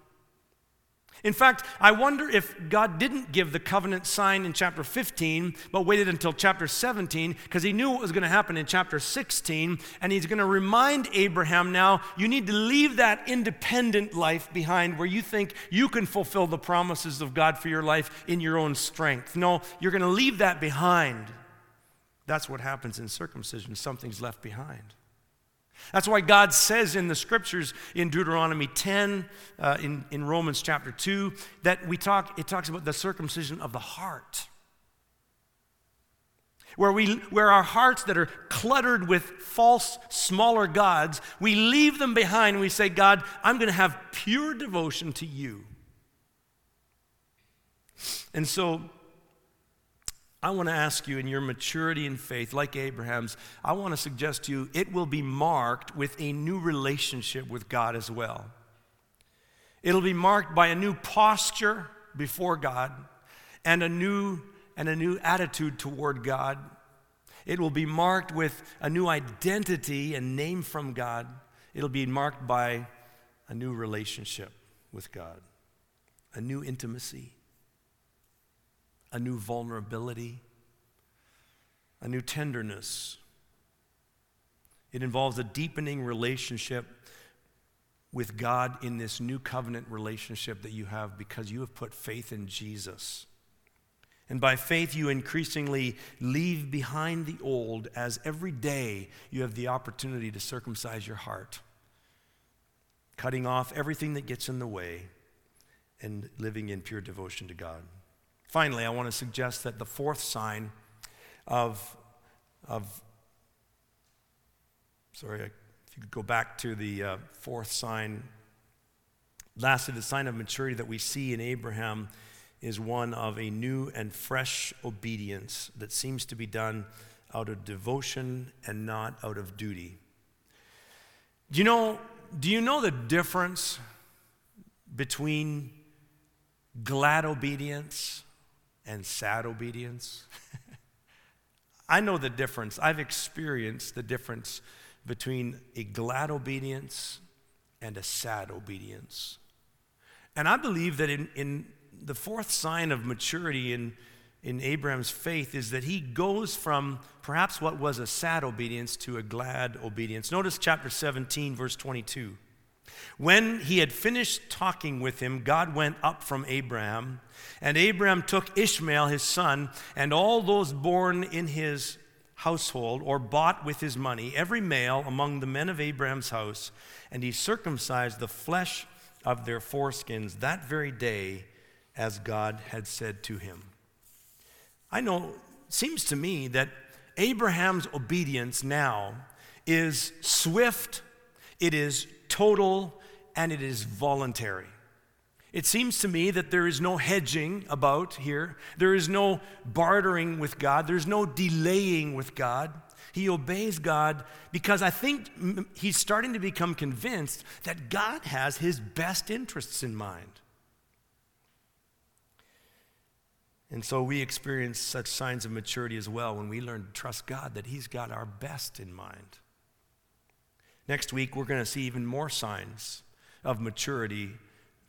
In fact, I wonder if God didn't give the covenant sign in chapter 15, but waited until chapter 17, because he knew what was going to happen in chapter 16, and he's going to remind Abraham now you need to leave that independent life behind where you think you can fulfill the promises of God for your life in your own strength. No, you're going to leave that behind. That's what happens in circumcision, something's left behind. That's why God says in the scriptures in Deuteronomy 10, uh, in, in Romans chapter 2, that we talk, it talks about the circumcision of the heart. Where, we, where our hearts that are cluttered with false, smaller gods, we leave them behind and we say, God, I'm going to have pure devotion to you. And so I want to ask you, in your maturity in faith, like Abraham's, I want to suggest to you it will be marked with a new relationship with God as well. It'll be marked by a new posture before God and a new and a new attitude toward God. It will be marked with a new identity and name from God. It'll be marked by a new relationship with God, a new intimacy a new vulnerability, a new tenderness. It involves a deepening relationship with God in this new covenant relationship that you have because you have put faith in Jesus. And by faith, you increasingly leave behind the old as every day you have the opportunity to circumcise your heart, cutting off everything that gets in the way and living in pure devotion to God. Finally, I want to suggest that the fourth sign of, of sorry, If you could go back to the uh, fourth sign. Lastly, the sign of maturity that we see in Abraham is one of a new and fresh obedience that seems to be done out of devotion and not out of duty. Do you know, do you know the difference between glad obedience and sad obedience? I know the difference. I've experienced the difference between a glad obedience and a sad obedience. And I believe that in, in the fourth sign of maturity in, in Abraham's faith is that he goes from perhaps what was a sad obedience to a glad obedience. Notice chapter 17, verse 22. When he had finished talking with him, God went up from Abraham, and Abraham took Ishmael, his son, and all those born in his household or bought with his money, every male among the men of Abraham's house, and he circumcised the flesh of their foreskins that very day, as God had said to him. I know, seems to me that Abraham's obedience now is swift, it is total, and it is voluntary. It seems to me that there is no hedging about here. There is no bartering with God. There's no delaying with God. He obeys God because I think he's starting to become convinced that God has his best interests in mind. And so we experience such signs of maturity as well when we learn to trust God that he's got our best in mind. Next week, we're going to see even more signs of maturity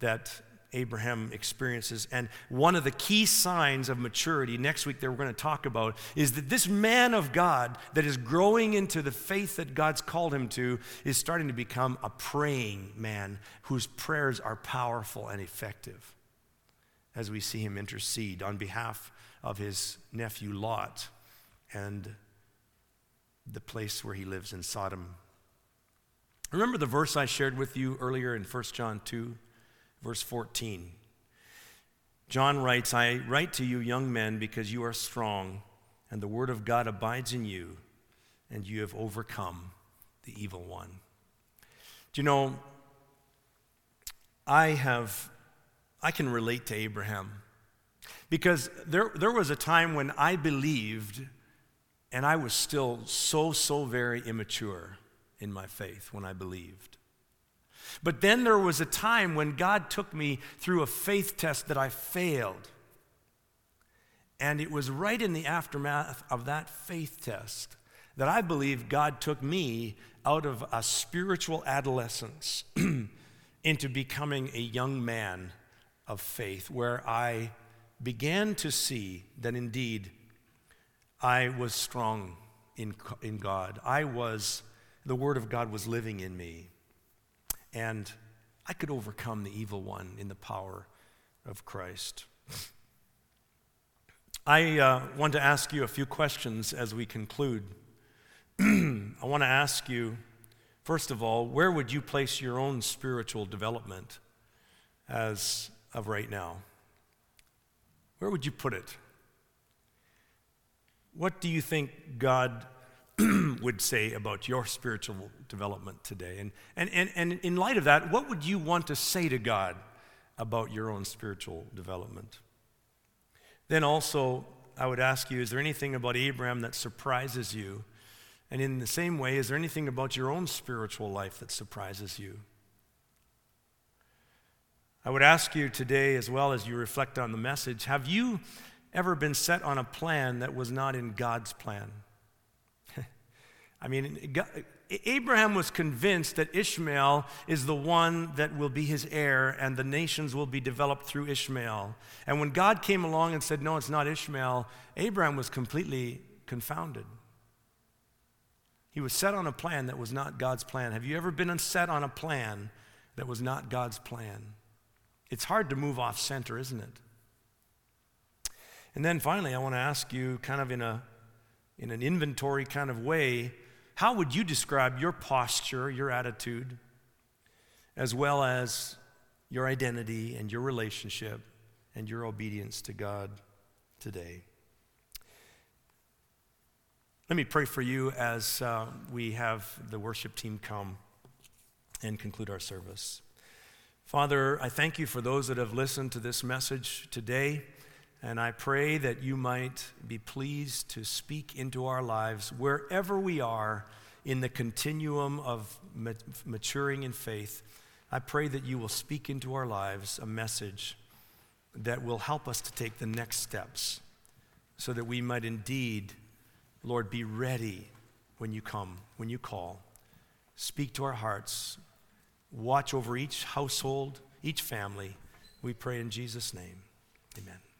that Abraham experiences. And one of the key signs of maturity next week that we're going to talk about is that this man of God that is growing into the faith that God's called him to is starting to become a praying man whose prayers are powerful and effective as we see him intercede on behalf of his nephew Lot and the place where he lives in Sodom Remember the verse I shared with you earlier in 1 John 2, verse 14. John writes, I write to you, young men, because you are strong, and the word of God abides in you, and you have overcome the evil one. Do you know, I have, I can relate to Abraham because there, there was a time when I believed, and I was still so, so very immature in my faith when I believed. But then there was a time when God took me through a faith test that I failed. And it was right in the aftermath of that faith test that I believe God took me out of a spiritual adolescence into becoming a young man of faith, where I began to see that indeed I was strong in, in God. I was the Word of God was living in me. And I could overcome the evil one in the power of Christ. I uh, want to ask you a few questions as we conclude. I want to ask you, first of all, where would you place your own spiritual development as of right now? Where would you put it? What do you think God would say about your spiritual development today? And, and, and, and in light of that, what would you want to say to God about your own spiritual development? Then also, I would ask you, is there anything about Abraham that surprises you? And in the same way, is there anything about your own spiritual life that surprises you? I would ask you today, as well as you reflect on the message, have you ever been set on a plan that was not in God's plan? I mean, Abraham was convinced that Ishmael is the one that will be his heir and the nations will be developed through Ishmael. And when God came along and said, No, it's not Ishmael, Abraham was completely confounded. He was set on a plan that was not God's plan. Have you ever been set on a plan that was not God's plan? It's hard to move off center, isn't it? And then finally, I want to ask you, kind of in, a, in an inventory kind of way, how would you describe your posture, your attitude, as well as your identity and your relationship and your obedience to God today? Let me pray for you as uh, we have the worship team come and conclude our service. Father, I thank you for those that have listened to this message today, and I pray that you might be pleased to speak into our lives wherever we are in the continuum of maturing in faith. I pray that you will speak into our lives a message that will help us to take the next steps so that we might indeed Lord, be ready when you come, when you call. Speak to our hearts. Watch over each household, each family. We pray in Jesus' name. Amen.